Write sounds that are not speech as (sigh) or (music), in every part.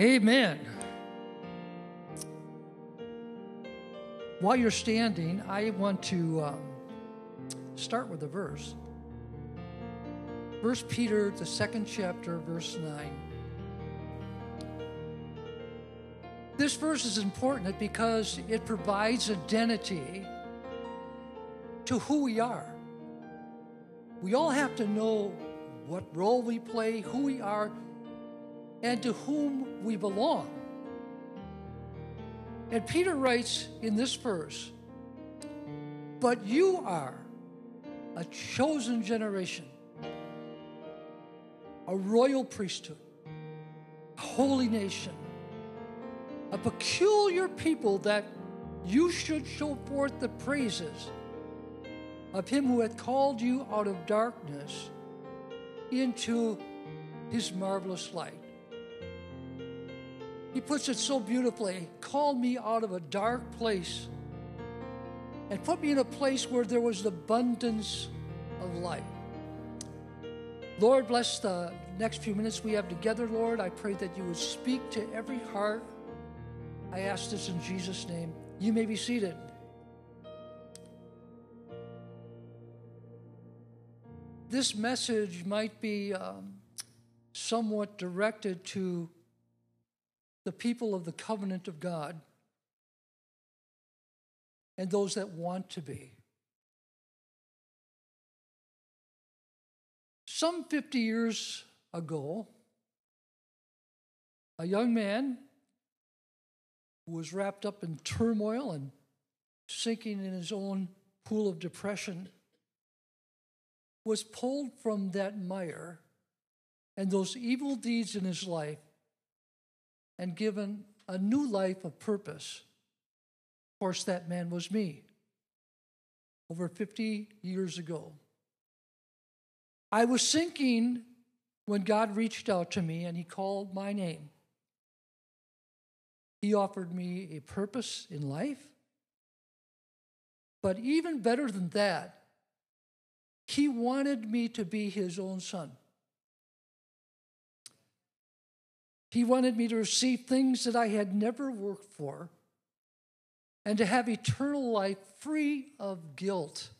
Amen. While you're standing, I want to um, start with a verse. First Peter, the second chapter, verse 9. This verse is important because it provides identity to who we are. We all have to know what role we play, who we are, and to whom we belong. And Peter writes in this verse, But you are a chosen generation, a royal priesthood, a holy nation, a peculiar people that you should show forth the praises of him who hath called you out of darkness into his marvelous light. He puts it so beautifully called me out of a dark place and put me in a place where there was abundance of light. Lord, bless the next few minutes we have together, Lord. I pray that you would speak to every heart. I ask this in Jesus' name. You may be seated. This message might be um, somewhat directed to the people of the covenant of God and those that want to be. Some 50 years ago, a young man who was wrapped up in turmoil and sinking in his own pool of depression was pulled from that mire and those evil deeds in his life and given a new life of purpose. Of course, that man was me over 50 years ago. I was sinking when God reached out to me and He called my name. He offered me a purpose in life. But even better than that, He wanted me to be His own son. He wanted me to receive things that I had never worked for and to have eternal life free of guilt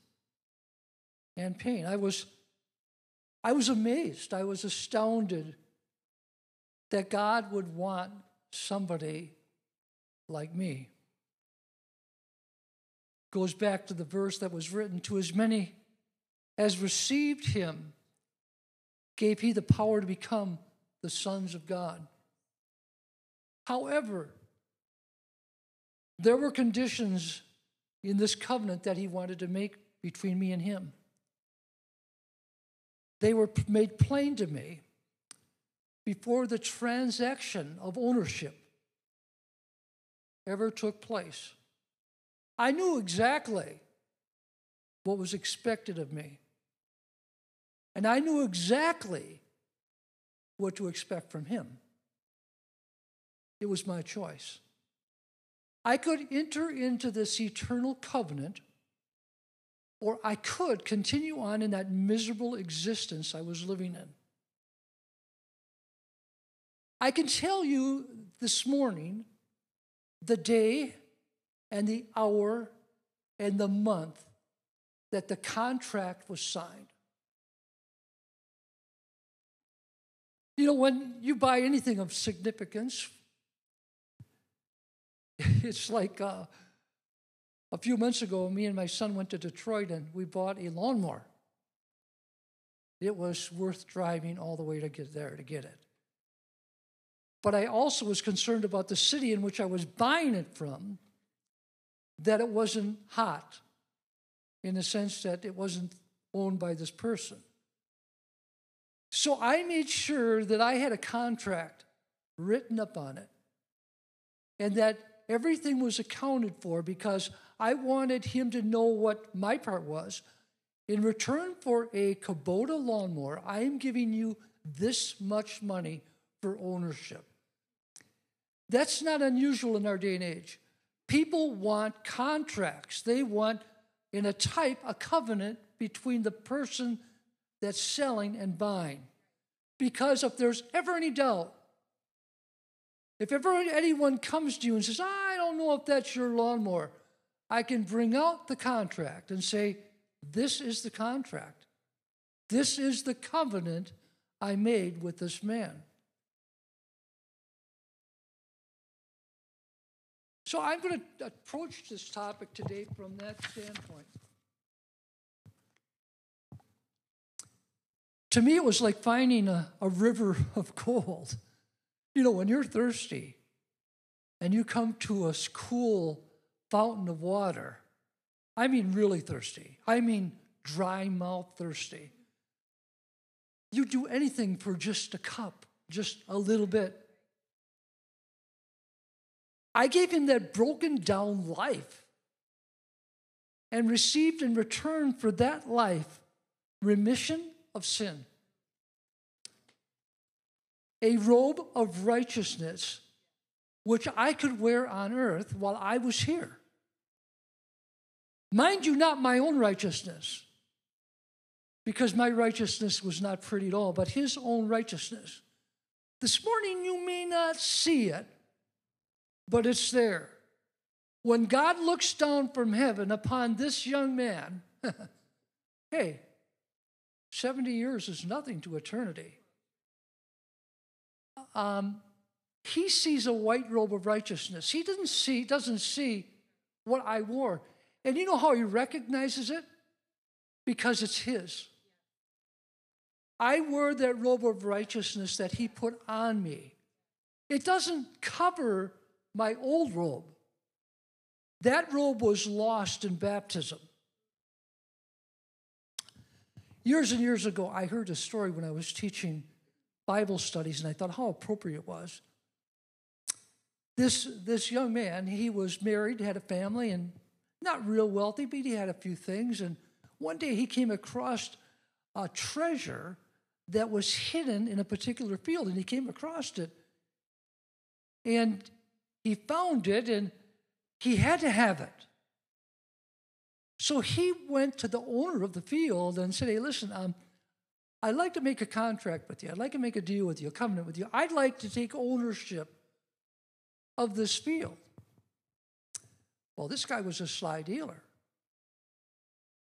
and pain. I was, I was amazed, I was astounded that God would want somebody like me. Goes back to the verse that was written to as many as received him, gave he the power to become the sons of God. However, there were conditions in this covenant that he wanted to make between me and him. They were made plain to me before the transaction of ownership ever took place. I knew exactly what was expected of me. And I knew exactly what to expect from him. It was my choice. I could enter into this eternal covenant, or I could continue on in that miserable existence I was living in. I can tell you this morning the day and the hour and the month that the contract was signed. You know, when you buy anything of significance, (laughs) it's like uh, a few months ago, me and my son went to Detroit and we bought a lawnmower. It was worth driving all the way to get there to get it. But I also was concerned about the city in which I was buying it from, that it wasn't hot in the sense that it wasn't owned by this person. So I made sure that I had a contract written up on it and that everything was accounted for because I wanted him to know what my part was. In return for a Kubota lawnmower, I am giving you this much money for ownership. That's not unusual in our day and age. People want contracts. They want, in a type, a covenant between the person that's selling and buying. Because if there's ever any doubt If ever anyone comes to you and says, I don't know if that's your lawnmower, I can bring out the contract and say, This is the contract. This is the covenant I made with this man. So I'm going to approach this topic today from that standpoint. To me, it was like finding a, a river (laughs) of gold. You know, when you're thirsty and you come to a cool fountain of water, I mean, really thirsty. I mean, dry mouth thirsty. You do anything for just a cup, just a little bit. I gave him that broken down life and received in return for that life remission of sin, a robe of righteousness, which I could wear on earth while I was here. Mind you, not my own righteousness, because my righteousness was not pretty at all, but his own righteousness. This morning, you may not see it but it's there. When God looks down from heaven upon this young man, (laughs) hey, 70 years is nothing to eternity. Um, he sees a white robe of righteousness. He doesn't see, doesn't see what I wore. And you know how he recognizes it? Because it's his. I wear that robe of righteousness that he put on me. It doesn't cover my old robe. That robe was lost in baptism. Years and years ago, I heard a story when I was teaching Bible studies, and I thought how appropriate it was. This, this young man, he was married, had a family, and not real wealthy, but he had a few things. And one day he came across a treasure that was hidden in a particular field, and he came across it. And he found it and he had to have it. So he went to the owner of the field and said, Hey, listen, um, I'd like to make a contract with you. I'd like to make a deal with you, a covenant with you. I'd like to take ownership of this field. Well, this guy was a sly dealer.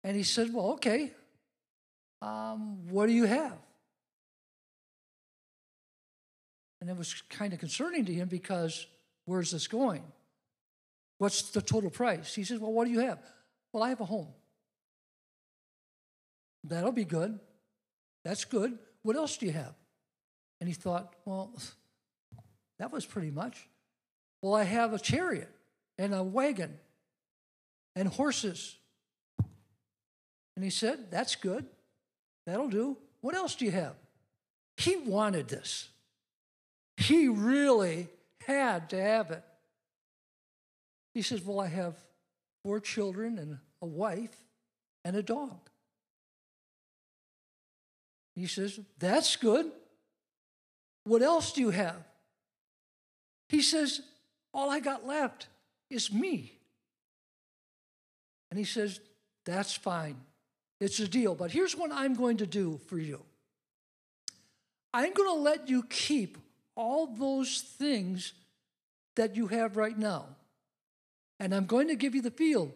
And he said, Well, okay, um, what do you have? And it was kind of concerning to him because Where's this going? What's the total price? He says, Well, what do you have? Well, I have a home. That'll be good. That's good. What else do you have? And he thought, Well, that was pretty much. Well, I have a chariot and a wagon and horses. And he said, That's good. That'll do. What else do you have? He wanted this. He really had to have it. He says, Well, I have four children and a wife and a dog. He says, That's good. What else do you have? He says, All I got left is me. And he says, That's fine. It's a deal. But here's what I'm going to do for you I'm going to let you keep all those things that you have right now. And I'm going to give you the field,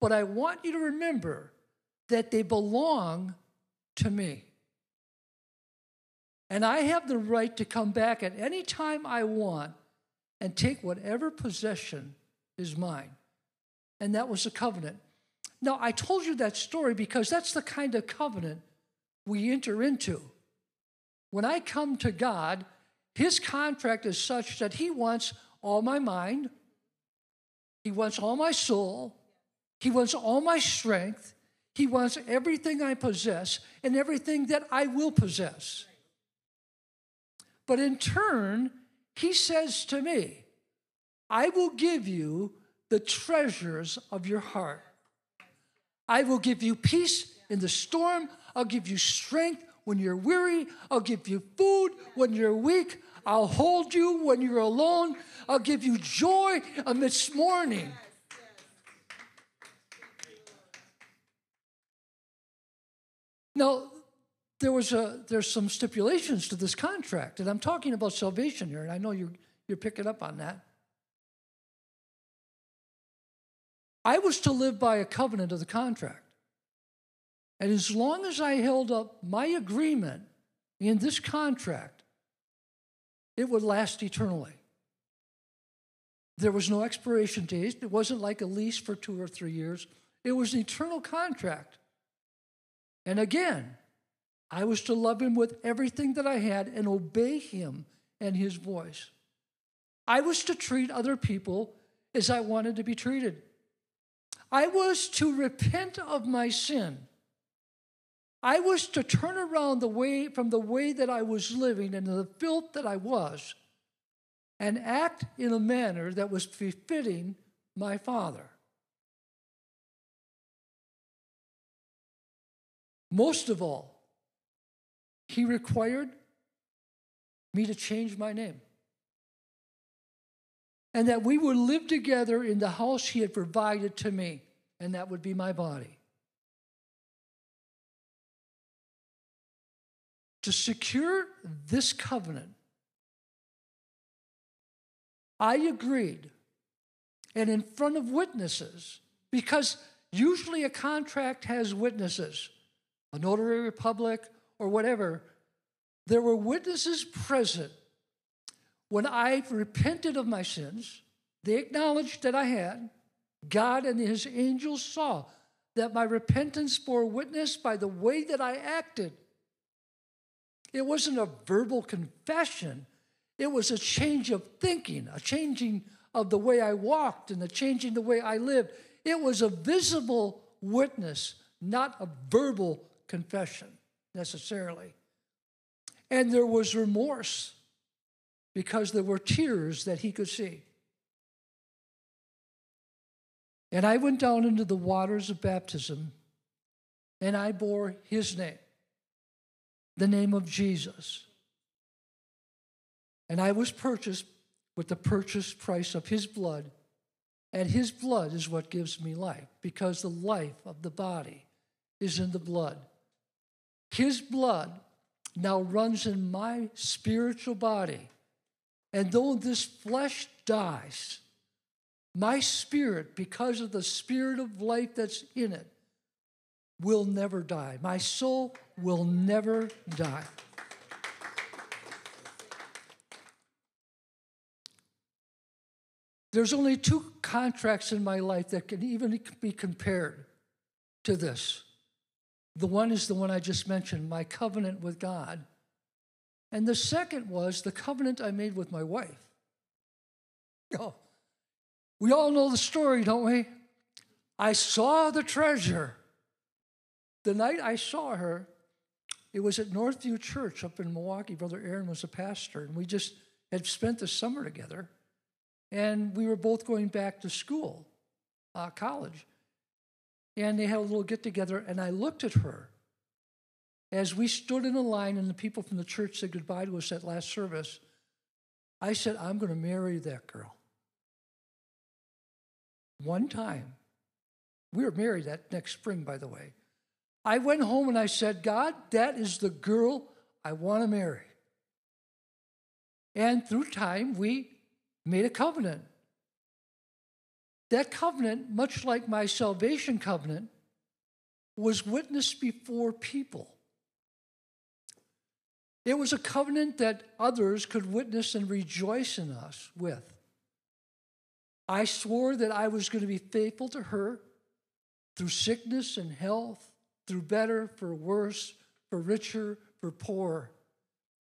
but I want you to remember that they belong to me. And I have the right to come back at any time I want and take whatever possession is mine. And that was the covenant. Now, I told you that story because that's the kind of covenant we enter into. When I come to God, His contract is such that He wants all my mind, He wants all my soul, He wants all my strength, He wants everything I possess and everything that I will possess. But in turn, He says to me, I will give you the treasures of your heart. I will give you peace in the storm. I'll give you strength when you're weary. I'll give you food when you're weak. I'll hold you when you're alone. I'll give you joy amidst mourning. Now, there was a there's some stipulations to this contract, and I'm talking about salvation here, and I know you you're picking up on that. I was to live by a covenant of the contract. And as long as I held up my agreement in this contract, it would last eternally. There was no expiration date. It wasn't like a lease for two or three years. It was an eternal contract. And again, I was to love him with everything that I had and obey him and his voice. I was to treat other people as I wanted to be treated. I was to repent of my sin. I was to turn around the way from the way that I was living and the filth that I was and act in a manner that was befitting my Father. Most of all, he required me to change my name. And that we would live together in the house he had provided to me, and that would be my body. To secure this covenant, I agreed, and in front of witnesses, because usually a contract has witnesses, a notary public or whatever. There were witnesses present when I repented of my sins. They acknowledged that I had. God and his angels saw that my repentance bore witness by the way that I acted. It wasn't a verbal confession, it was a change of thinking, a changing of the way I walked and a changing the way I lived. It was a visible witness, not a verbal confession necessarily. And there was remorse because there were tears that he could see. And I went down into the waters of baptism and I bore his name, the name of Jesus. And I was purchased with the purchase price of his blood. And his blood is what gives me life because the life of the body is in the blood. His blood now runs in my spiritual body. And though this flesh dies, my spirit, because of the spirit of life that's in it, will never die. My soul will never die. There's only two contracts in my life that can even be compared to this. The one is the one I just mentioned, my covenant with God. And the second was the covenant I made with my wife. Oh, we all know the story, don't we? I saw the treasure. The night I saw her, it was at Northview Church up in Milwaukee. Brother Aaron was a pastor, and we just had spent the summer together and we were both going back to school, uh, college. And they had a little get together, and I looked at her as we stood in a line, and the people from the church said goodbye to us at last service. I said, I'm going to marry that girl. One time. We were married that next spring, by the way. I went home and I said, God, that is the girl I want to marry. And through time, we made a covenant. That covenant, much like my salvation covenant, was witnessed before people. It was a covenant that others could witness and rejoice in us with. I swore that I was going to be faithful to her through sickness and health, through better, for worse, for richer, for poorer.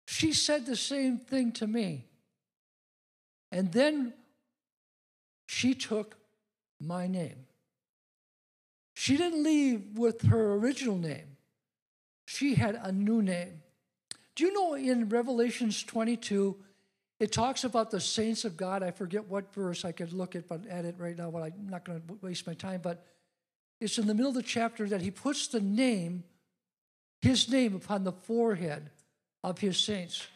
She said the same thing to me. And then she took my name. She didn't leave with her original name, she had a new name. Do you know in Revelations 22, it talks about the saints of God? I forget what verse I could look at, but at it right now, but I'm not going to waste my time. But it's in the middle of the chapter that he puts the name, his name, upon the forehead of his saints.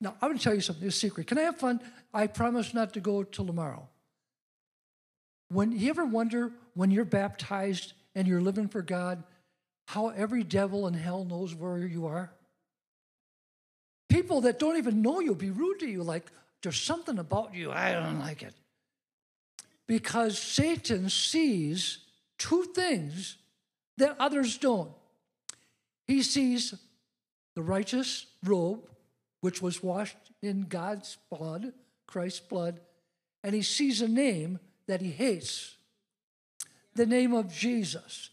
Now, I'm going to tell you something, a secret. Can I have fun? I promise not to go till tomorrow. When you ever wonder when you're baptized and you're living for God, how every devil in hell knows where you are? people that don't even know you be rude to you, like there's something about you, I don't like it. Because Satan sees two things that others don't. He sees the righteous robe, which was washed in God's blood, Christ's blood, and he sees a name that he hates the name of Jesus.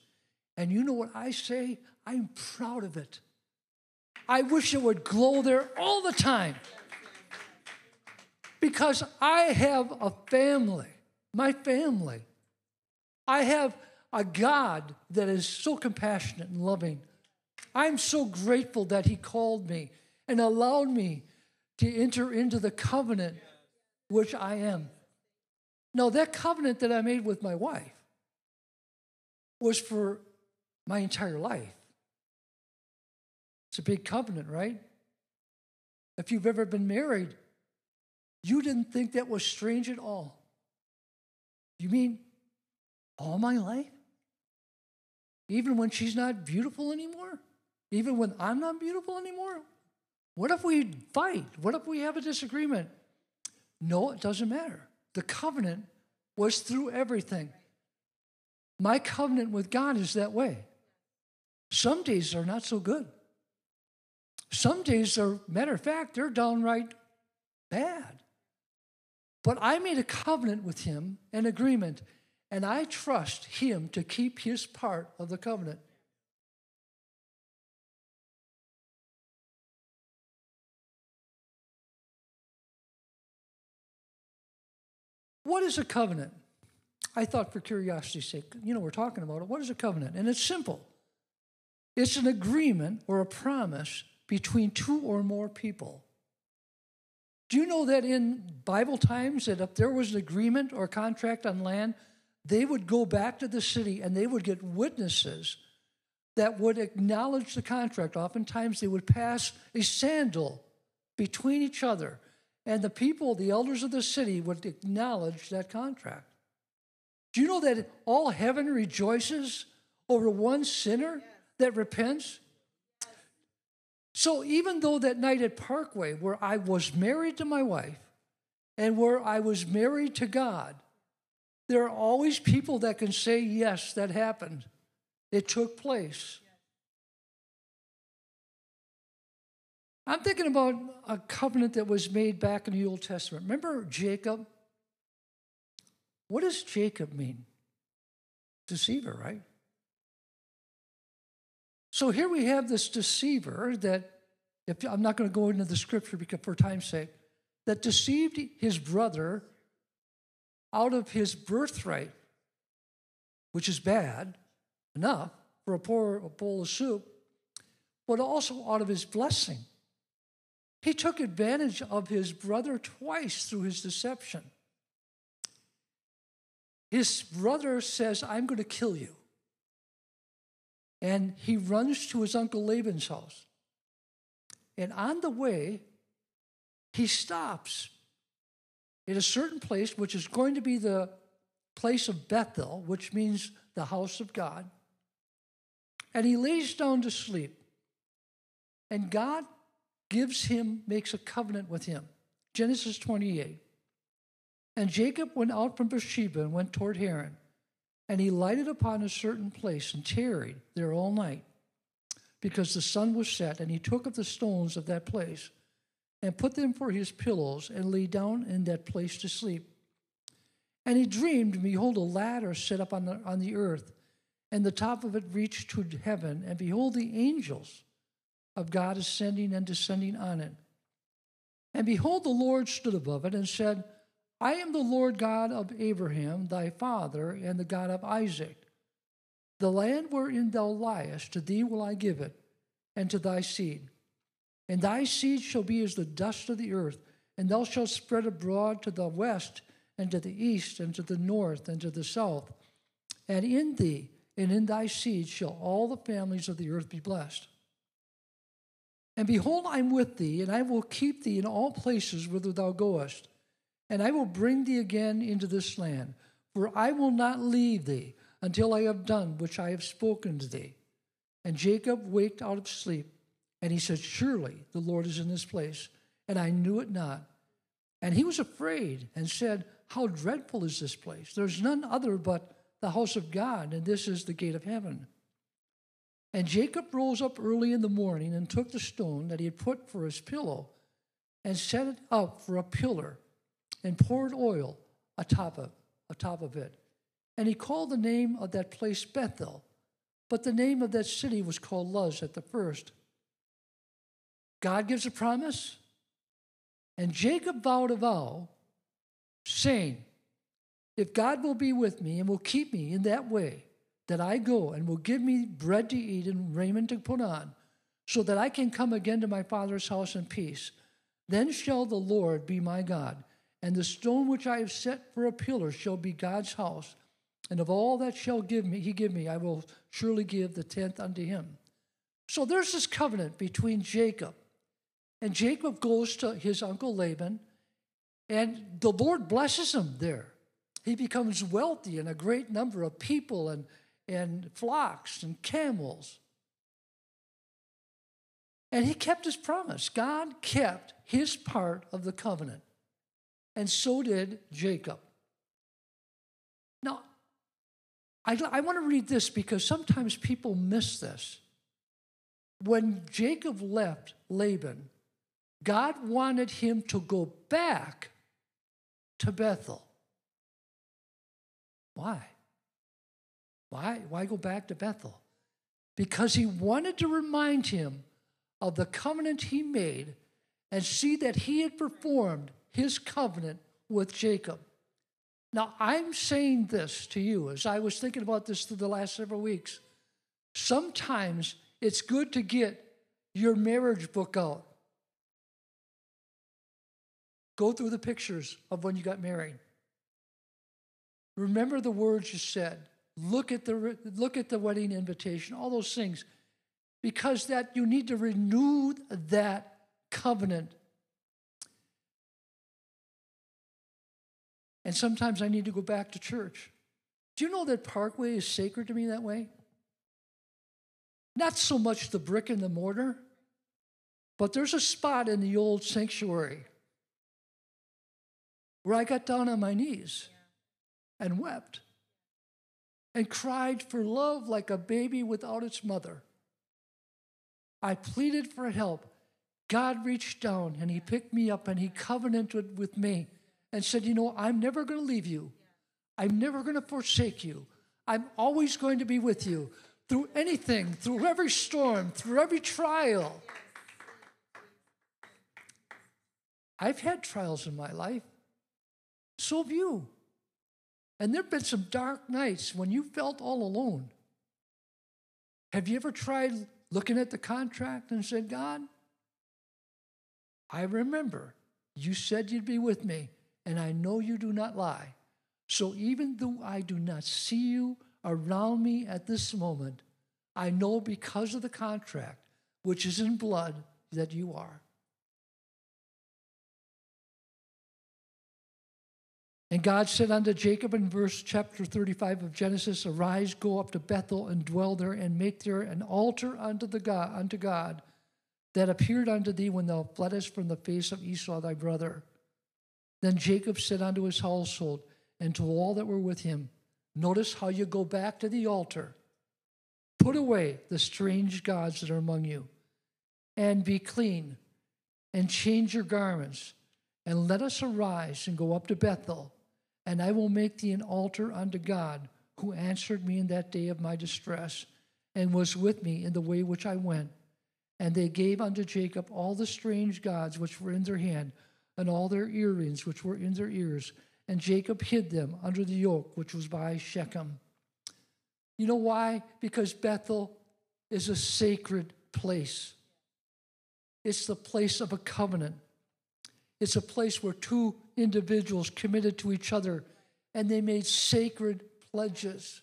And you know what I say? I'm proud of it. I wish it would glow there all the time. Because I have a family, my family. I have a God that is so compassionate and loving. I'm so grateful that He called me and allowed me to enter into the covenant which I am. Now, that covenant that I made with my wife was for my entire life. It's a big covenant, right? If you've ever been married, you didn't think that was strange at all. You mean all my life? Even when she's not beautiful anymore? Even when I'm not beautiful anymore? What if we fight? What if we have a disagreement? No, it doesn't matter. The covenant was through everything. My covenant with God is that way. Some days are not so good. Some days are, matter of fact, they're downright bad. But I made a covenant with him, an agreement, and I trust him to keep his part of the covenant. What is a covenant? I thought, for curiosity's sake, you know, we're talking about it. What is a covenant? And it's simple it's an agreement or a promise between two or more people. Do you know that in Bible times that if there was an agreement or contract on land, they would go back to the city and they would get witnesses that would acknowledge the contract. Oftentimes they would pass a sandal between each other, and the people, the elders of the city, would acknowledge that contract. Do you know that all heaven rejoices over one sinner that repents? So even though that night at Parkway, where I was married to my wife and where I was married to God, there are always people that can say, yes, that happened. It took place. I'm thinking about a covenant that was made back in the Old Testament. Remember Jacob? What does Jacob mean? Deceiver, right? So here we have this deceiver that, if I'm not going to go into the scripture because for time's sake, that deceived his brother out of his birthright, which is bad enough for a poor a bowl of soup, but also out of his blessing. He took advantage of his brother twice through his deception. His brother says, I'm going to kill you. And he runs to his uncle Laban's house. And on the way, he stops at a certain place, which is going to be the place of Bethel, which means the house of God. And he lays down to sleep. And God gives him, makes a covenant with him. Genesis 28. And Jacob went out from Beersheba and went toward Haran. And he lighted upon a certain place and tarried there all night, because the sun was set. And he took of the stones of that place and put them for his pillows and lay down in that place to sleep. And he dreamed, and behold, a ladder set up on the, on the earth, and the top of it reached to heaven. And behold, the angels of God ascending and descending on it. And behold, the Lord stood above it and said, I am the Lord God of Abraham, thy father, and the God of Isaac. The land wherein thou liest, to thee will I give it, and to thy seed. And thy seed shall be as the dust of the earth, and thou shalt spread abroad to the west, and to the east, and to the north, and to the south. And in thee and in thy seed shall all the families of the earth be blessed. And behold, I am with thee, and I will keep thee in all places whither thou goest and I will bring thee again into this land, for I will not leave thee until I have done which I have spoken to thee. And Jacob waked out of sleep And he said, Surely the Lord is in this place, and I knew it not. And he was afraid and said, How dreadful is this place? There's none other but the house of God, and this is the gate of heaven. And Jacob rose up early in the morning and took the stone that he had put for his pillow and set it up for a pillar and poured oil atop of, atop of it. And he called the name of that place Bethel, but the name of that city was called Luz at the first. God gives a promise, and Jacob vowed a vow, saying, If God will be with me and will keep me in that way, that I go and will give me bread to eat and raiment to put on, so that I can come again to my father's house in peace, then shall the Lord be my God, and the stone which I have set for a pillar shall be God's house. And of all that shall give me, he give me, I will surely give the tenth unto him. So there's this covenant between Jacob and Jacob goes to his uncle Laban, and the Lord blesses him there. He becomes wealthy and a great number of people and, and flocks and camels. And he kept his promise. God kept his part of the covenant. And so did Jacob. Now, I, I want to read this because sometimes people miss this. When Jacob left Laban, God wanted him to go back to Bethel. Why? Why? Why go back to Bethel? Because he wanted to remind him of the covenant he made and see that he had performed his covenant with Jacob. Now, I'm saying this to you as I was thinking about this through the last several weeks. Sometimes it's good to get your marriage book out Go through the pictures of when you got married. Remember the words you said. Look at the look at the wedding invitation, all those things. Because that you need to renew that covenant. And sometimes I need to go back to church. Do you know that Parkway is sacred to me that way? Not so much the brick and the mortar, but there's a spot in the old sanctuary where I got down on my knees and wept and cried for love like a baby without its mother. I pleaded for help. God reached down and He picked me up and He covenanted with me and said, You know, I'm never going to leave you. I'm never going to forsake you. I'm always going to be with you through anything, through every storm, through every trial. I've had trials in my life. So have you. And there have been some dark nights when you felt all alone. Have you ever tried looking at the contract and said, God, I remember you said you'd be with me, and I know you do not lie. So even though I do not see you around me at this moment, I know because of the contract, which is in blood, that you are. And God said unto Jacob in verse chapter 35 of Genesis, Arise, go up to Bethel and dwell there, and make there an altar unto the God unto God that appeared unto thee when thou fleddest from the face of Esau thy brother. Then Jacob said unto his household and to all that were with him, Notice how you go back to the altar. Put away the strange gods that are among you, and be clean, and change your garments, and let us arise and go up to Bethel and I will make thee an altar unto God, who answered me in that day of my distress, and was with me in the way which I went. And they gave unto Jacob all the strange gods which were in their hand, and all their earrings which were in their ears. And Jacob hid them under the yoke which was by Shechem. You know why? Because Bethel is a sacred place. It's the place of a covenant. It's a place where two individuals committed to each other and they made sacred pledges.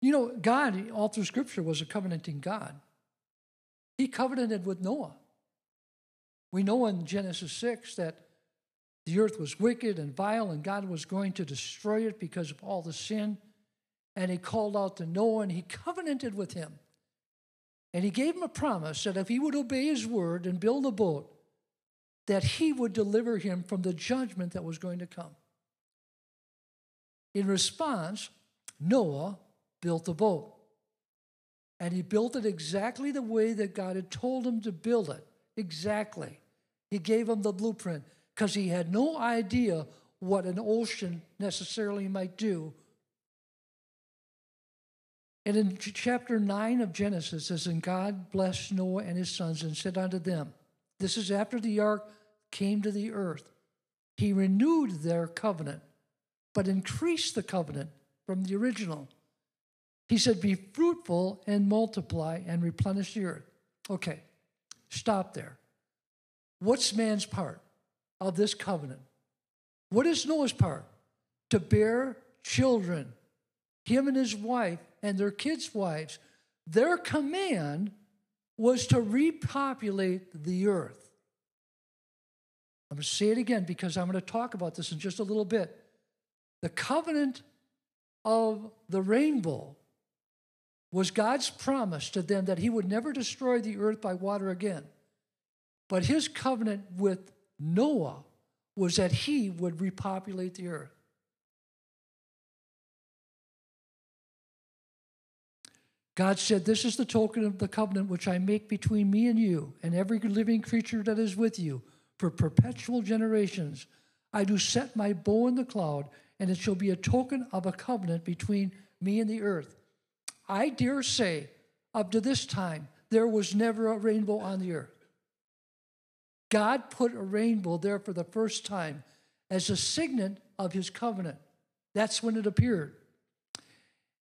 You know, God, all through Scripture, was a covenanting God. He covenanted with Noah. We know in Genesis 6 that the earth was wicked and vile, and God was going to destroy it because of all the sin. and he called out to Noah and he covenanted with him. And he gave him a promise that if he would obey his word and build a boat, that he would deliver him from the judgment that was going to come. In response, Noah built the boat. And he built it exactly the way that God had told him to build it. Exactly. He gave him the blueprint because he had no idea what an ocean necessarily might do. And in chapter 9 of Genesis, it says, And God blessed Noah and his sons and said unto them, This is after the ark came to the earth. He renewed their covenant, but increased the covenant from the original. He said, Be fruitful and multiply and replenish the earth. Okay, stop there. What's man's part of this covenant? What is Noah's part? To bear children, him and his wife and their kids' wives. Their command was to repopulate the earth. I'm going to say it again because I'm going to talk about this in just a little bit. The covenant of the rainbow was God's promise to them that He would never destroy the earth by water again. But His covenant with Noah was that he would repopulate the earth. God said, This is the token of the covenant which I make between me and you and every living creature that is with you for perpetual generations. I do set my bow in the cloud, and it shall be a token of a covenant between me and the earth. I dare say, up to this time, there was never a rainbow on the earth. God put a rainbow there for the first time as a signet of his covenant. That's when it appeared.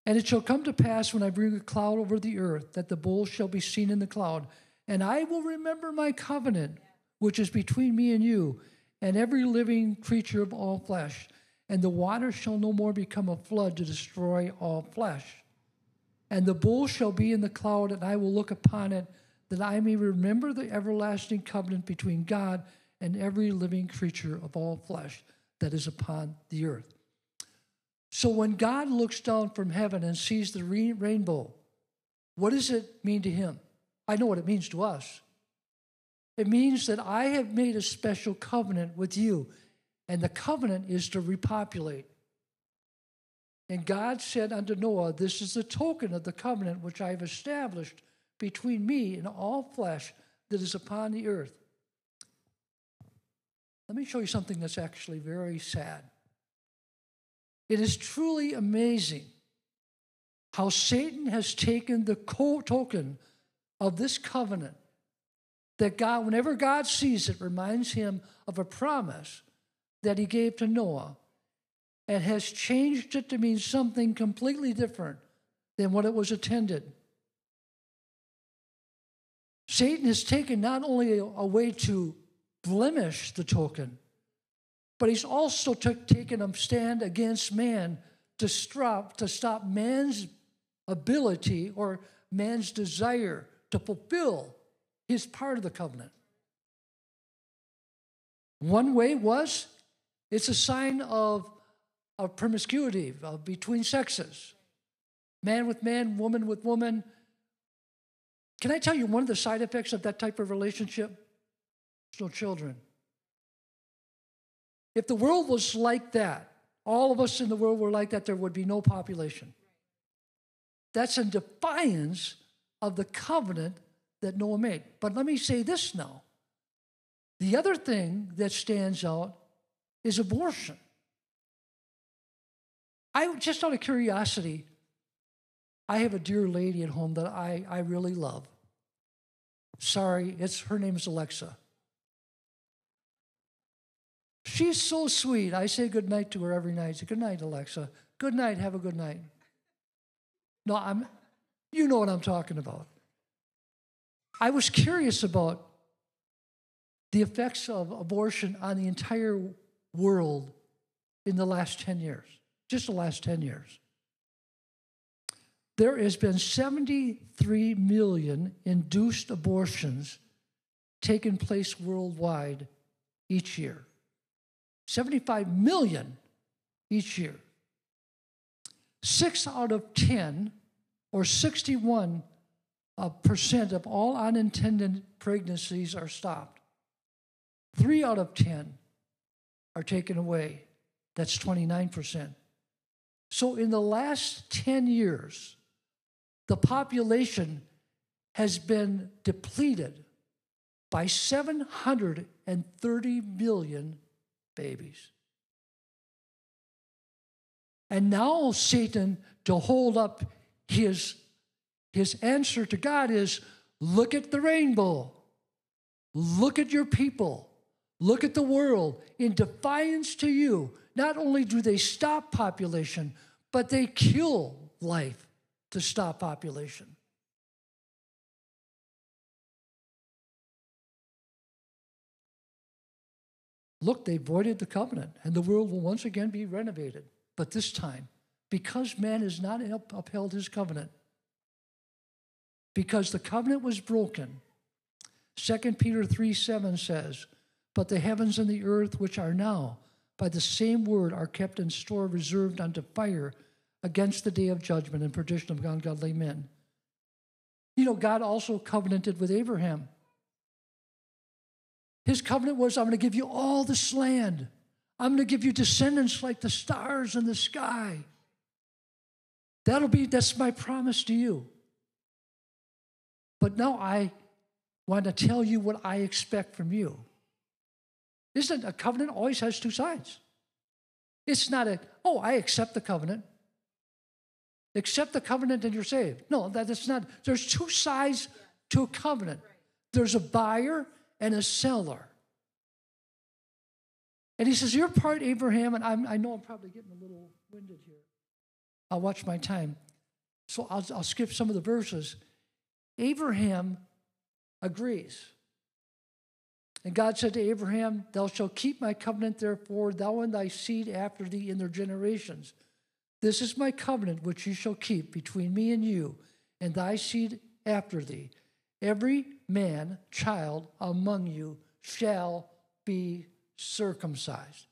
And it shall come to pass when I bring a cloud over the earth that the bull shall be seen in the cloud. And I will remember my covenant, which is between me and you, and every living creature of all flesh. And the water shall no more become a flood to destroy all flesh. And the bull shall be in the cloud, and I will look upon it that I may remember the everlasting covenant between God and every living creature of all flesh that is upon the earth. So when God looks down from heaven and sees the rainbow, what does it mean to him? I know what it means to us. It means that I have made a special covenant with you, and the covenant is to repopulate. And God said unto Noah, This is the token of the covenant which I have established between me and all flesh that is upon the earth. Let me show you something that's actually very sad. It is truly amazing how Satan has taken the token of this covenant that God, whenever God sees it, reminds him of a promise that he gave to Noah and has changed it to mean something completely different than what it was intended. Satan has taken not only a, way to blemish the token, but he's also taken a stand against man to stop, to stop man's ability or man's desire to fulfill his part of the covenant. One way was it's a sign of, of promiscuity of between sexes man with man, woman with woman, can I tell you one of the side effects of that type of relationship? No children. If the world was like that, all of us in the world were like that, there would be no population. That's in defiance of the covenant that Noah made. But let me say this now. The other thing that stands out is abortion. I just out of curiosity, I have a dear lady at home that I, I really love. Sorry, it's her name is Alexa. She's so sweet. I say good night to her every night. I Say, good night, Alexa. Good night. Have a good night. No, I'm you know what I'm talking about. I was curious about the effects of abortion on the entire world in the last 10 years, just the last 10 years there has been 73 million induced abortions taking place worldwide each year. 75 million each year. six out of 10, or 61 uh, percent of all unintended pregnancies are stopped. Three out of 10 are taken away. That's 29%. So in the last 10 years, the population has been depleted by 730 million babies. And now Satan, to hold up his, his answer to God, is look at the rainbow, look at your people, look at the world. In defiance to you, not only do they stop population, but they kill life to stop population. Look, they voided the covenant, and the world will once again be renovated. But this time, because man has not upheld his covenant, because the covenant was broken, 2 Peter 3 7 says, But the heavens and the earth, which are now, by the same word, are kept in store, reserved unto fire against the day of judgment and perdition of ungodly men. You know, God also covenanted with Abraham. His covenant was I'm going to give you all this land. I'm going to give you descendants like the stars in the sky. That'll be, that's my promise to you. But now I want to tell you what I expect from you. Isn't a covenant always has two sides? It's not a, oh, I accept the covenant. Accept the covenant and you're saved. No, that is not. There's two sides to a covenant. There's a buyer and a seller. And he says, You're part Abraham, and I'm, i know I'm probably getting a little winded here. I'll watch my time. So I'll, I'll skip some of the verses. Abraham agrees. And God said to Abraham, Thou shalt keep my covenant, therefore, thou and thy seed after thee in their generations. This is my covenant which you shall keep between me and you and thy seed after thee. Every man, child among you shall be circumcised.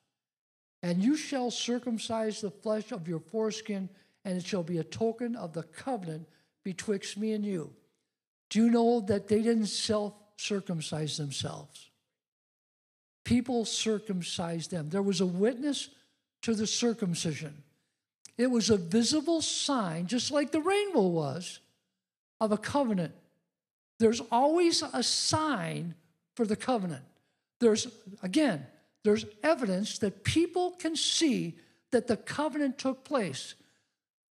And you shall circumcise the flesh of your foreskin, and it shall be a token of the covenant betwixt me and you. Do you know that they didn't self circumcise themselves? People circumcised them. There was a witness to the circumcision. It was a visible sign, just like the rainbow was, of a covenant. There's always a sign for the covenant. There's, again, there's evidence that people can see that the covenant took place.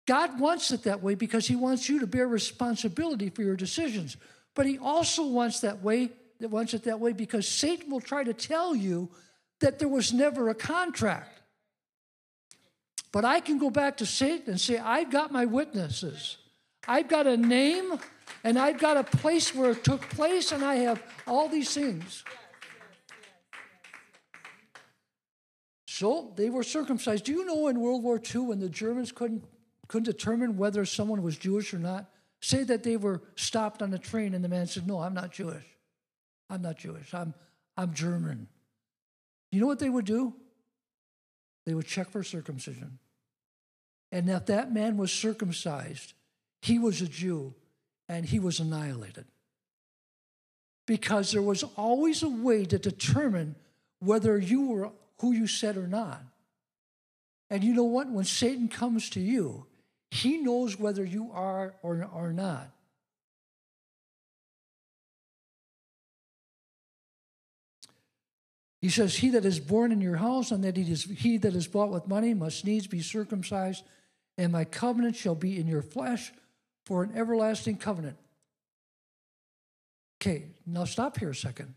God wants it that way because He wants you to bear responsibility for your decisions. But He also wants that way, wants it that way because Satan will try to tell you that there was never a contract. But I can go back to Satan and say, I've got my witnesses. I've got a name and I've got a place where it took place, and I have all these things. So they were circumcised. Do you know in World War II when the Germans couldn't, couldn't determine whether someone was Jewish or not? Say that they were stopped on a train and the man said, No, I'm not Jewish. I'm not Jewish. I'm, I'm German. You know what they would do? They would check for circumcision. And if that man was circumcised, he was a Jew and he was annihilated. Because there was always a way to determine whether you were who you said or not. And you know what? When Satan comes to you, he knows whether you are or are not. He says, He that is born in your house and that he, is, he that is bought with money must needs be circumcised, and my covenant shall be in your flesh for an everlasting covenant. Okay, now stop here a second.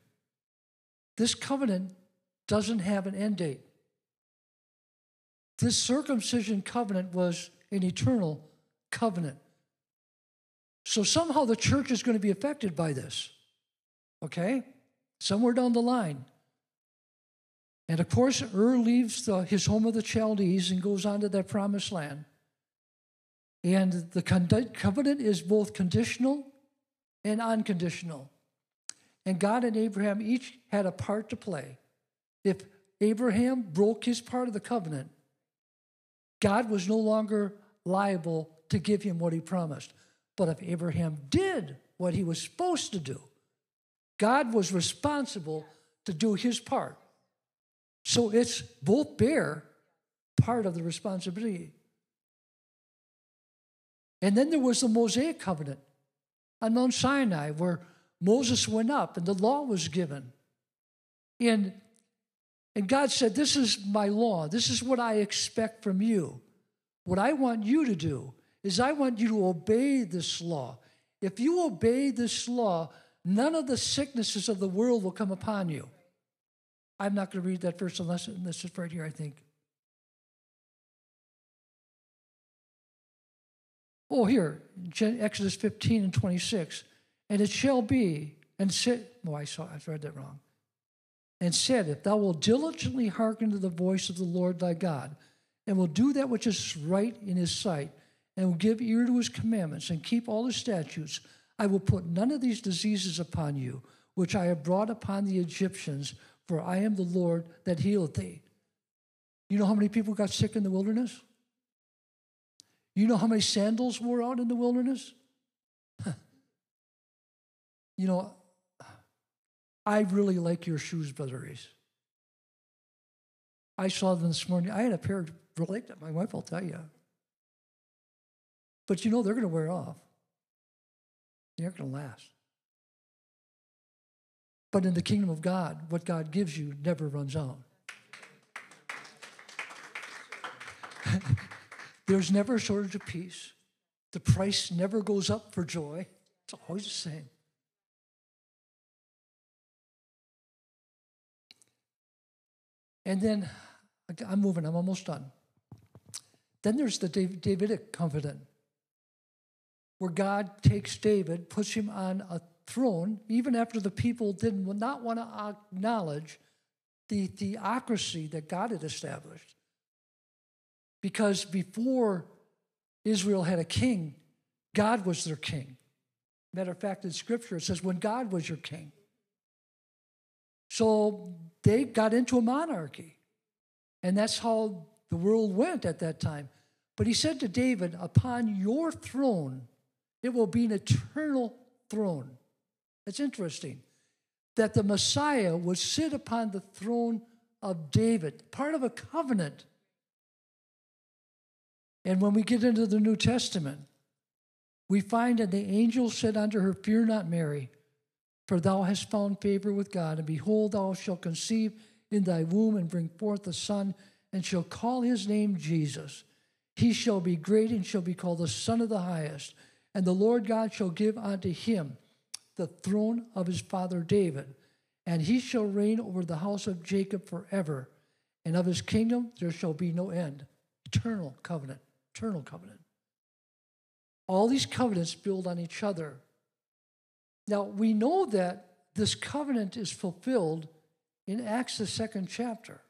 This covenant doesn't have an end date. This circumcision covenant was an eternal covenant. So somehow the church is going to be affected by this. Okay? Somewhere down the line. And of course, Ur leaves the, his home of the Chaldees and goes on to that promised land. And the covenant is both conditional and unconditional. And God and Abraham each had a part to play. If Abraham broke his part of the covenant, God was no longer liable to give him what he promised. But if Abraham did what he was supposed to do, God was responsible to do his part. So it's both bear part of the responsibility. And then there was the Mosaic covenant on Mount Sinai where Moses went up and the law was given. And, and God said, This is my law. This is what I expect from you. What I want you to do is I want you to obey this law. If you obey this law, none of the sicknesses of the world will come upon you. I'm not going to read that verse unless this is right here, I think. Oh, here, Exodus 15 and 26. And it shall be, and said, oh, I saw, I've read that wrong. And said, If thou wilt diligently hearken to the voice of the Lord thy God, and will do that which is right in his sight, and will give ear to his commandments, and keep all his statutes, I will put none of these diseases upon you, which I have brought upon the Egyptians, for I am the Lord that healeth thee. You know how many people got sick in the wilderness? You know how many sandals wore out in the wilderness? (laughs) you know, I really like your shoes, Brother Ace. I saw them this morning. I had a pair like that. My wife will tell you. But you know they're going to wear off. They aren't going to last. But in the kingdom of God, what God gives you never runs out. There's never a shortage of peace. The price never goes up for joy. It's always the same. And then I'm moving, I'm almost done. Then there's the Davidic covenant, where God takes David, puts him on a throne, even after the people did not want to acknowledge the theocracy that God had established. Because before Israel had a king, God was their king. Matter of fact, in Scripture, it says, when God was your king. So they got into a monarchy. And that's how the world went at that time. But he said to David, Upon your throne, it will be an eternal throne. It's interesting that the Messiah would sit upon the throne of David, part of a covenant. And when we get into the New Testament, we find that the angel said unto her, Fear not, Mary, for thou hast found favor with God, and behold, thou shalt conceive in thy womb and bring forth a son, and shall call his name Jesus. He shall be great and shall be called the Son of the Highest, and the Lord God shall give unto him the throne of his father David, and he shall reign over the house of Jacob forever, and of his kingdom there shall be no end. Eternal covenant, eternal covenant. All these covenants build on each other. Now, we know that this covenant is fulfilled in Acts, the second chapter.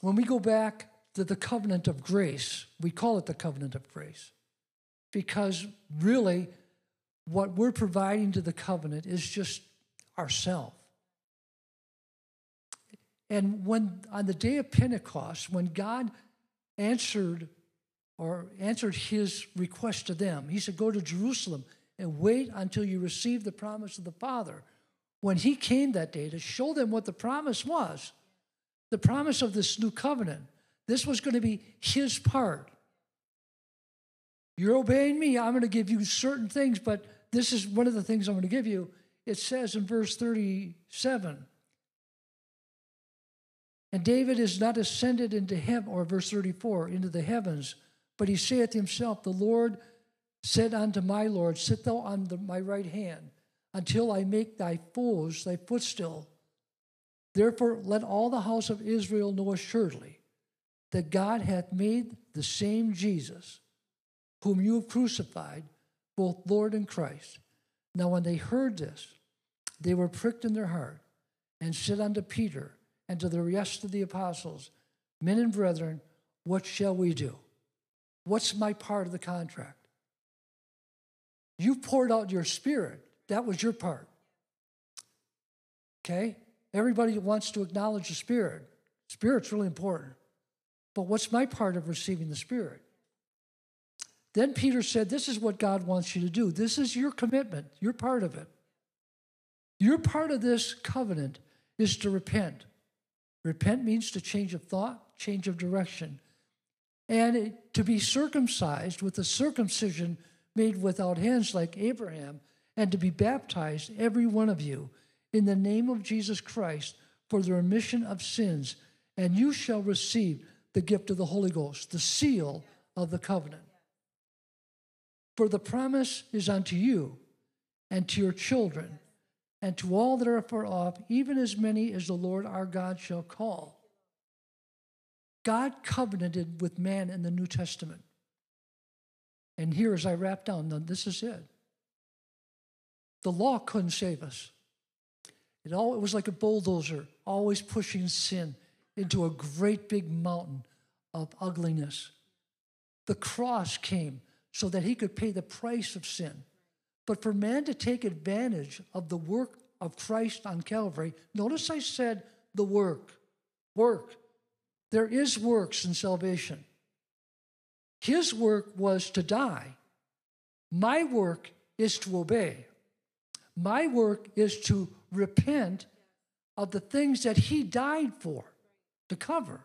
When we go back to the covenant of grace, we call it the covenant of grace because really what we're providing to the covenant is just ourself. And when on the day of Pentecost, when God answered or answered his request to them, he said, Go to Jerusalem and wait until you receive the promise of the Father. When he came that day to show them what the promise was, the promise of this new covenant, this was going to be his part. You're obeying me, I'm going to give you certain things, but this is one of the things I'm going to give you. It says in verse 37 And David is not ascended into heaven, or verse 34, into the heavens, but he saith himself, The Lord said unto my Lord, Sit thou on the, my right hand until I make thy foes thy footstool. Therefore, let all the house of Israel know assuredly that God hath made the same Jesus, whom you have crucified, both Lord and Christ. Now, when they heard this, they were pricked in their heart and said unto Peter and to the rest of the apostles, Men and brethren, what shall we do? What's my part of the contract? You poured out your spirit. That was your part. Okay? Everybody wants to acknowledge the spirit. Spirit's really important. But what's my part of receiving the Spirit? Then Peter said, This is what God wants you to do. This is your commitment. You're part of it. Your part of this covenant is to repent. Repent means to change of thought, change of direction. And it, to be circumcised with a circumcision made without hands like Abraham, and to be baptized, every one of you, in the name of Jesus Christ for the remission of sins, and you shall receive the gift of the Holy Ghost, the seal of the covenant. For the promise is unto you and to your children and to all that are far off, even as many as the Lord our God shall call. God covenanted with man in the New Testament. And here, as I wrap down, this is it. The law couldn't save us. It, all, it was like a bulldozer, always pushing sin into a great big mountain of ugliness. The cross came so that he could pay the price of sin. But for man to take advantage of the work of Christ on Calvary, notice I said the work. Work. There is works in salvation. His work was to die. My work is to obey. My work is to repent of the things that he died for, to cover.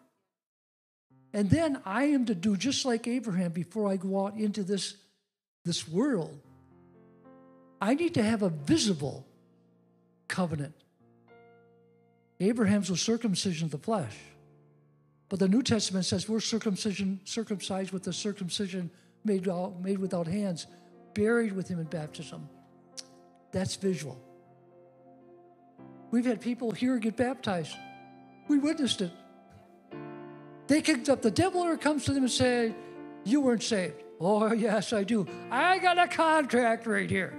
And then I am to do just like Abraham before I go out into this, this world. I need to have a visible covenant. Abraham's was circumcision of the flesh. But the New Testament says we're circumcision, circumcised with the circumcision made, uh, made without hands, buried with him in baptism. That's visual. We've had people here get baptized. We witnessed it. They kicked up the devil or comes to them and say, You weren't saved. Oh, yes, I do. I got a contract right here.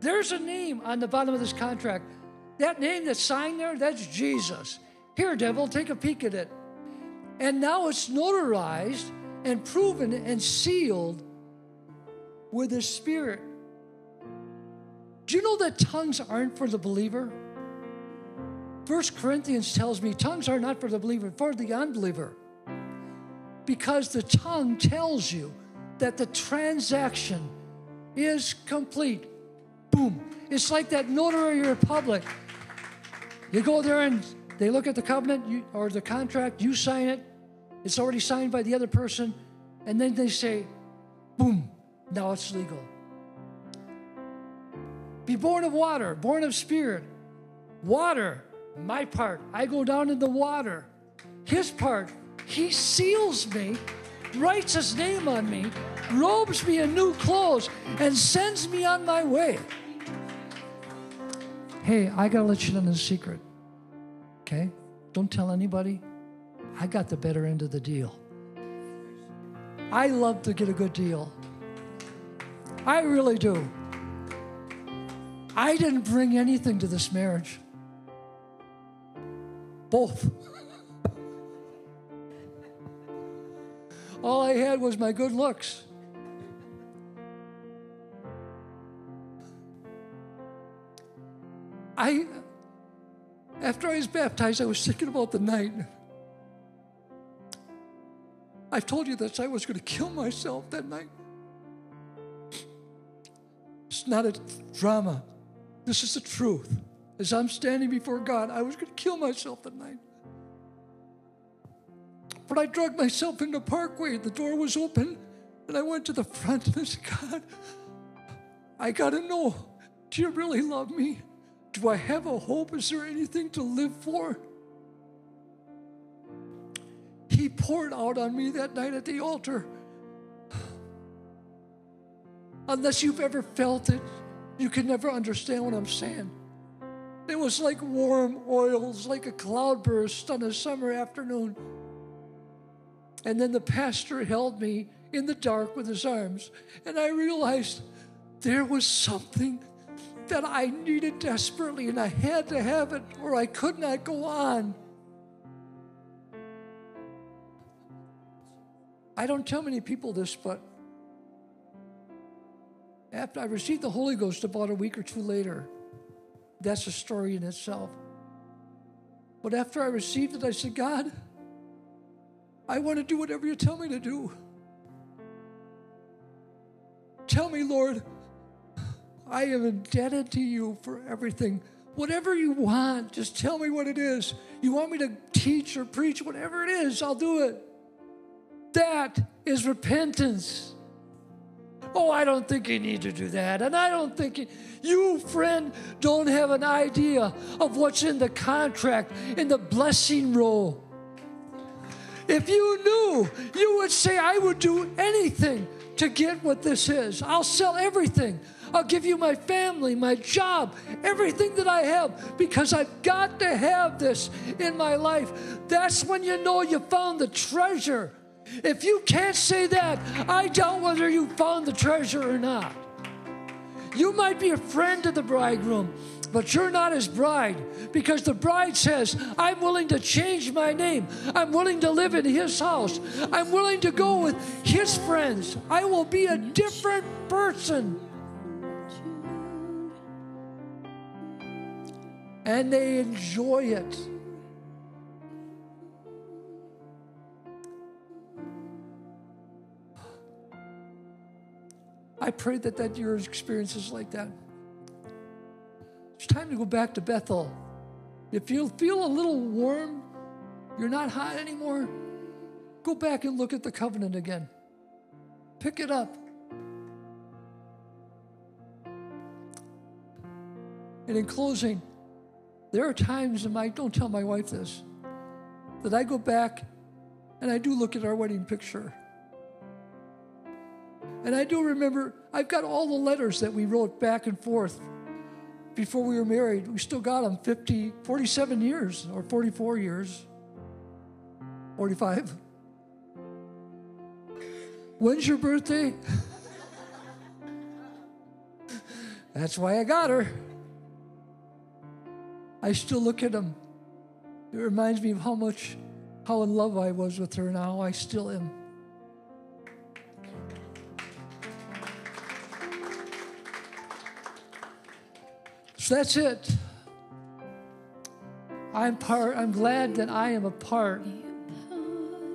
There's a name on the bottom of this contract. That name that's signed there, that's Jesus. Here, devil, take a peek at it. And now it's notarized and proven and sealed with the Spirit. Do you know that tongues aren't for the believer? First Corinthians tells me tongues are not for the believer, for the unbeliever. Because the tongue tells you that the transaction is complete. Boom. It's like that notary republic. You go there and they look at the covenant or the contract, you sign it, it's already signed by the other person, and then they say, boom, now it's legal. Be born of water, born of spirit. Water my part, I go down in the water. His part, he seals me, writes his name on me, robes me in new clothes, and sends me on my way. Hey, I gotta let you know a secret. Okay? Don't tell anybody. I got the better end of the deal. I love to get a good deal. I really do. I didn't bring anything to this marriage. Both. (laughs) All I had was my good looks. I, after I was baptized, I was thinking about the night. I've told you this, I was going to kill myself that night. It's not a drama. This is the truth. As I'm standing before God, I was going to kill myself that night. But I dragged myself into Parkway. The door was open, and I went to the front and (laughs) I said, God, I got to know do you really love me? Do I have a hope? Is there anything to live for? He poured out on me that night at the altar. Unless you've ever felt it, you can never understand what I'm saying. It was like warm oils, like a cloudburst on a summer afternoon. And then the pastor held me in the dark with his arms, and I realized there was something that I needed desperately, and I had to have it, or I could not go on. I don't tell many people this, but after I received the Holy Ghost about a week or two later, that's a story in itself. But after I received it, I said, God, I want to do whatever you tell me to do. Tell me, Lord, I am indebted to you for everything. Whatever you want, just tell me what it is. You want me to teach or preach, whatever it is, I'll do it. That is repentance. Oh, I don't think you need to do that. And I don't think you, you, friend, don't have an idea of what's in the contract, in the blessing roll. If you knew, you would say, I would do anything to get what this is. I'll sell everything. I'll give you my family, my job, everything that I have because I've got to have this in my life. That's when you know you found the treasure. If you can't say that, I doubt whether you found the treasure or not. You might be a friend to the bridegroom, but you're not his bride because the bride says, I'm willing to change my name. I'm willing to live in his house. I'm willing to go with his friends. I will be a different person. And they enjoy it. I pray that that your experience is like that. It's time to go back to Bethel. If you feel a little warm, you're not hot anymore, go back and look at the covenant again. Pick it up. And in closing, there are times, and I don't tell my wife this, that I go back and I do look at our wedding picture. And I do remember, I've got all the letters that we wrote back and forth before we were married. We still got them 50, 47 years or 44 years, 45. When's your birthday? (laughs) That's why I got her. I still look at them. It reminds me of how much, how in love I was with her and how I still am. So that's it. I'm part, I'm glad that I am a part,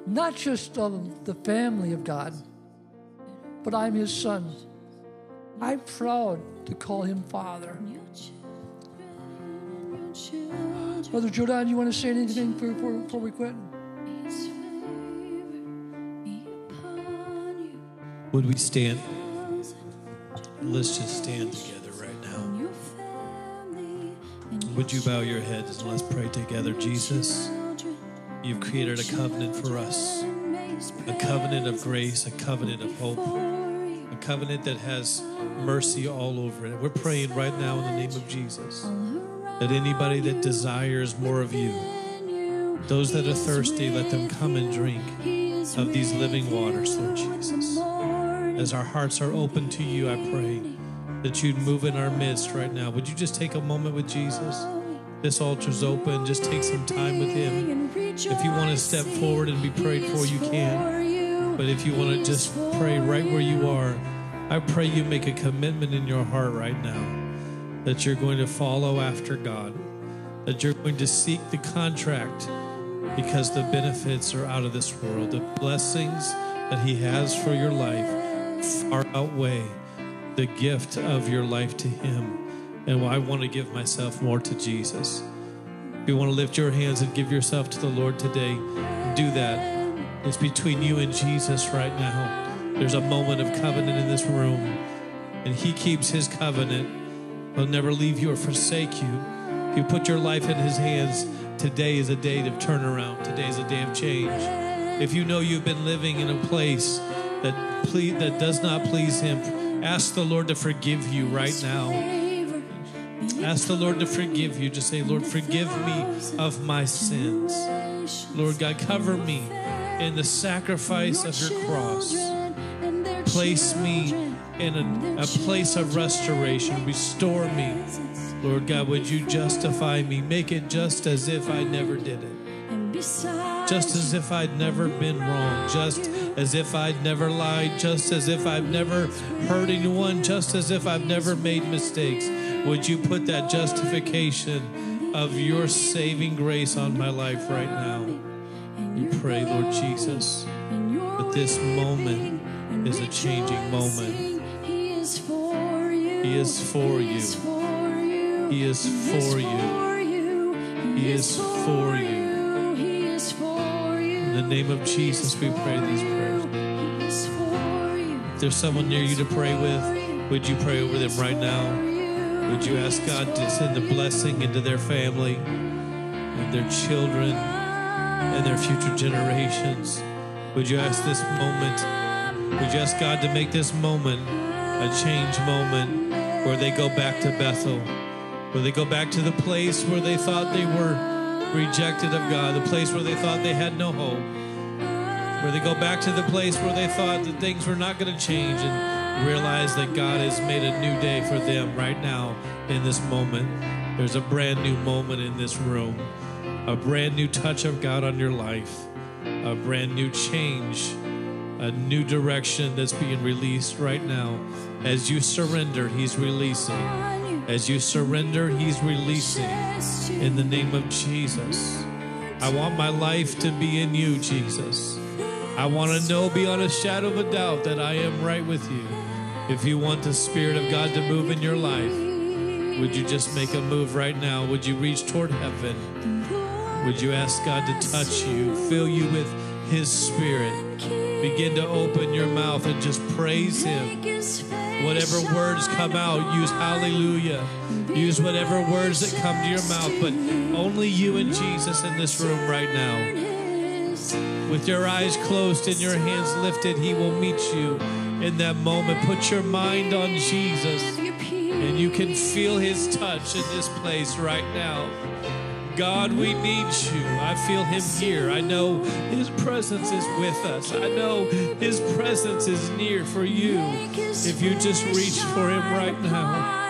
not just of the family of God, but I'm his son. I'm proud to call him Father. Brother Jordan, you want to say anything before, before we quit? Would we stand? Let's just stand together right now. Would you bow your heads and let's pray together? Jesus, you've created a covenant for us, a covenant of grace, a covenant of hope, a covenant that has mercy all over it. We're praying right now in the name of Jesus that anybody that desires more of you, those that are thirsty, let them come and drink of these living waters, Lord Jesus. As our hearts are open to you, I pray that you'd move in our midst right now. Would you just take a moment with Jesus? This altar's open. Just take some time with Him. If you want to step forward and be prayed for, you can. But if you want to just pray right where you are, I pray you make a commitment in your heart right now that you're going to follow after God, that you're going to seek the contract because the benefits are out of this world. The blessings that He has for your life far outweigh the gift of your life to Him. And I want to give myself more to Jesus. If you want to lift your hands and give yourself to the Lord today, do that. It's between you and Jesus right now. There's a moment of covenant in this room, and He keeps His covenant He'll never leave you or forsake you. If you put your life in His hands, today is a day of turnaround. Today is a day of change. If you know you've been living in a place that ple- that does not please Him, ask the Lord to forgive you right now. Ask the Lord to forgive you. Just say, Lord, forgive me of my sins. Lord God, cover me in the sacrifice of your cross. Place me in a, a place of restoration. Restore me. Lord God, would you justify me? Make it just as if I never did it. Just as if I'd never been wrong. Just as if I'd never lied. Just as if I've never hurt anyone. Just as if I've never made mistakes. Would you put that justification of your saving grace on my life right now? We pray, Lord Jesus, that this moment is a changing moment. He is for you. is for you. He is for you. He is for you. He is for you. In the name of Jesus, we pray these prayers. He is for you. If there's someone near you to pray with, would you pray over them right now? Would you ask God to send a blessing into their family and their children and their future generations? Would you ask this moment? Would you ask God to make this moment a change moment where they go back to Bethel, where they go back to the place where they thought they were rejected of God, the place where they thought they had no hope, where they go back to the place where they thought that things were not going to change and realize that God has made a new day for them right now in this moment. There's a brand new moment in this room, a brand new touch of God on your life, a brand new change, a new direction that's being released right now. As you surrender, He's releasing. As you surrender, He's releasing in the name of Jesus. I want my life to be in you, Jesus. I want to know beyond a shadow of a doubt that I am right with you. If you want the Spirit of God to move in your life, would you just make a move right now? Would you reach toward heaven? Would you ask God to touch you, fill you with His Spirit? Begin to open your mouth and just praise Him. Whatever words come out, use hallelujah. Use whatever words that come to your mouth, but only you and Jesus in this room right now. With your eyes closed and your hands lifted, He will meet you in that moment. Put your mind on Jesus, and you can feel His touch in this place right now. God, we need you. I feel Him here. I know His presence is with us. I know His presence is near for you. If you just reach for Him right now.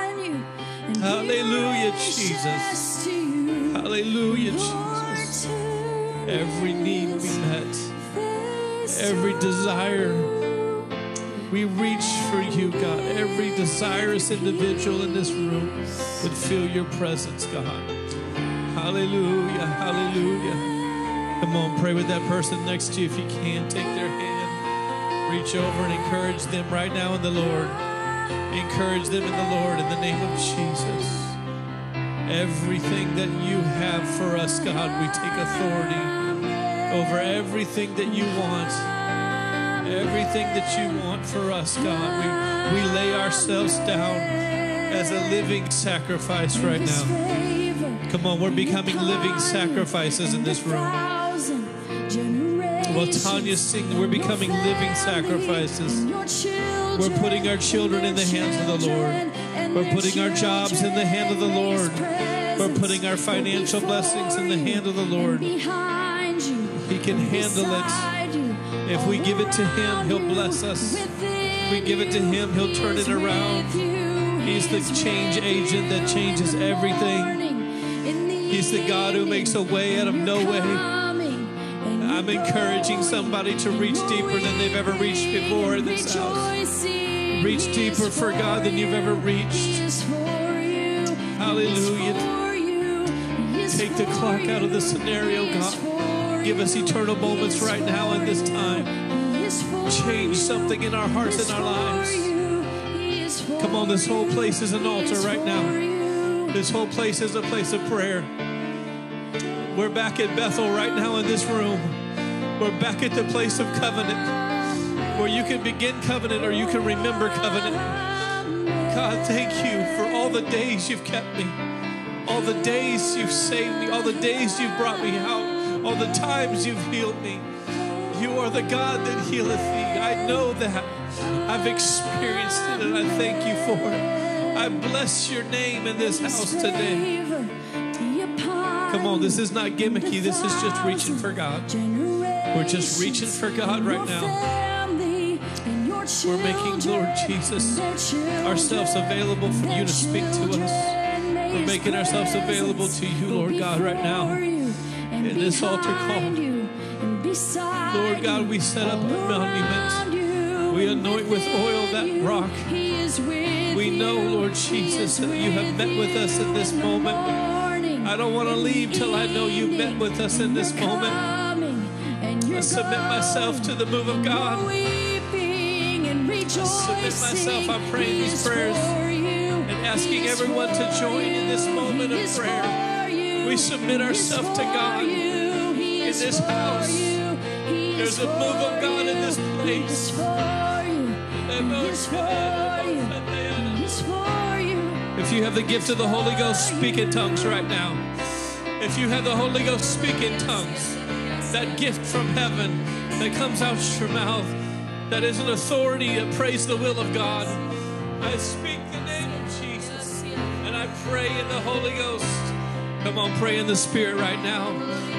Hallelujah, Jesus. Hallelujah, Jesus. Every need be met, every desire. We reach for you, God. Every desirous individual in this room would feel your presence, God. Hallelujah, hallelujah. Come on, pray with that person next to you if you can. Take their hand, reach over and encourage them right now in the Lord. Encourage them in the Lord in the name of Jesus. Everything that you have for us, God, we take authority over everything that you want. Everything that you want for us, God. We, we lay ourselves down as a living sacrifice right now. Come on, we're becoming living sacrifices in this room. Well, Tanya's singing, we're becoming living sacrifices. We're putting our children in the hands of the Lord. We're putting our jobs in the hand of the Lord. We're putting our financial blessings in the hand of the Lord. He can handle it. If we give it to Him, He'll bless us. If we give it to Him, He'll turn it around. He's the change agent that changes everything. He's the God who makes a way out of no way. I'm encouraging somebody to reach deeper than they've ever reached before in this house. Reach deeper for God than you've ever reached. Hallelujah. Take the clock out of the scenario, God. Give us eternal moments right now in this time. Change something in our hearts and our lives. Come on, this whole place is an altar right now. This whole place is a place of prayer. We're back at Bethel right now in this room. We're back at the place of covenant where you can begin covenant or you can remember covenant. God, thank you for all the days you've kept me, all the days you've saved me, all the days you've brought me out, all the times you've healed me. You are the God that healeth thee. I know that. I've experienced it and I thank you for it. I bless your name in this house today. Come on, this is not gimmicky. This is just reaching for God. We're just reaching for God right now. We're making, Lord Jesus, ourselves available for you to speak to us. We're making ourselves available to you, Lord God, right now in this altar call. Lord God, we set up a monument. We anoint with oil that rock. We know, Lord Jesus, that you have met with us in this moment. I don't want to leave till I know you've met with us in this moment. I submit myself to the move of God. And rejoicing. myself. I'm praying these prayers and asking everyone to join in this moment of prayer. We submit ourselves to God in this house. There's a move of God in this place. He is you have the gift of the Holy Ghost, speak in tongues right now. If you have the Holy Ghost, speak in tongues. That gift from heaven that comes out your mouth, that is an authority that prays the will of God. I speak the name of Jesus and I pray in the Holy Ghost. Come on, pray in the Spirit right now.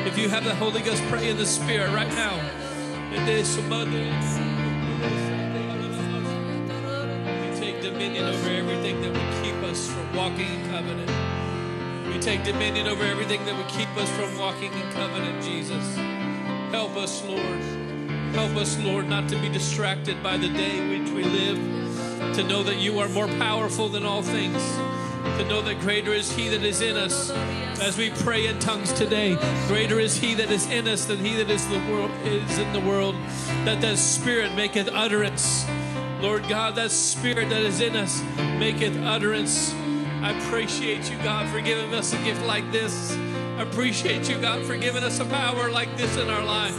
If you have the Holy Ghost, pray in the Spirit right now. We take dominion over everything walking in covenant. We take dominion over everything that would keep us from walking in covenant, Jesus. Help us, Lord. Help us, Lord, not to be distracted by the day which we live, to know that you are more powerful than all things, to know that greater is He that is in us. As we pray in tongues today, greater is He that is in us than He that is the world is in the world. That that Spirit maketh utterance. Lord God, that Spirit that is in us maketh utterance. I appreciate you, God, for giving us a gift like this. I appreciate you, God, for giving us a power like this in our life.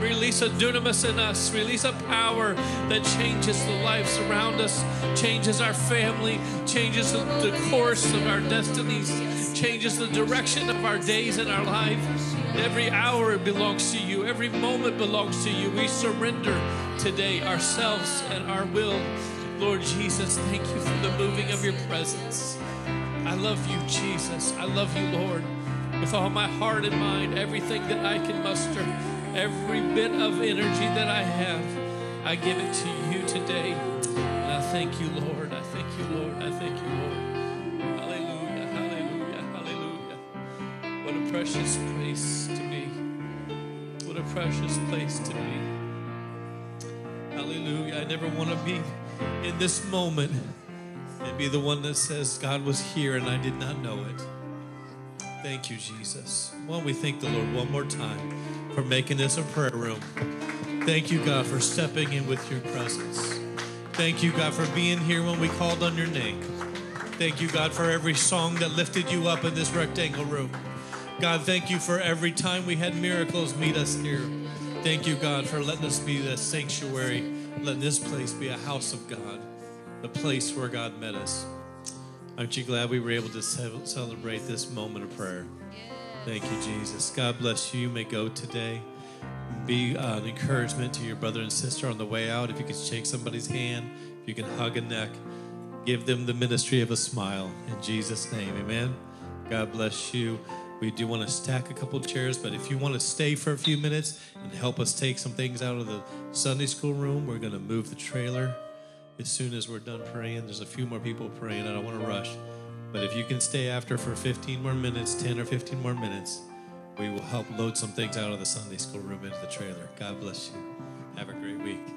Release a dunamis in us. Release a power that changes the lives around us, changes our family, changes the, course of our destinies, changes the direction of our days and our life. Every hour belongs to you. Every moment belongs to you. We surrender today ourselves and our will. Lord Jesus, thank you for the moving of your presence. I love you, Jesus. I love you, Lord, with all my heart and mind, everything that I can muster, every bit of energy that I have, I give it to you today. And I thank you, Lord. I thank you, Lord. I thank you, Lord. Hallelujah, hallelujah, hallelujah. What a precious place to be. What a precious place to be. Hallelujah. I never want to be in this moment and be the one that says, God was here and I did not know it. Thank you, Jesus. Why don't we thank the Lord one more time for making this a prayer room? Thank you, God, for stepping in with your presence. Thank you, God, for being here when we called on your name. Thank you, God, for every song that lifted you up in this rectangle room. God, thank you for every time we had miracles meet us here. Thank you, God, for letting us be the sanctuary, letting this place be a house of God, the place where God met us. Aren't you glad we were able to celebrate this moment of prayer? Thank you, Jesus. God bless you. You may go today. Be an encouragement to your brother and sister on the way out. If you could shake somebody's hand, if you can hug a neck, give them the ministry of a smile. In Jesus' name, amen. God bless you. We do want to stack a couple chairs, but if you want to stay for a few minutes and help us take some things out of the Sunday school room, we're going to move the trailer as soon as we're done praying. There's a few more people praying. I don't want to rush. But if you can stay after for 15 more minutes, 10 or 15 more minutes, we will help load some things out of the Sunday school room into the trailer. God bless you. Have a great week.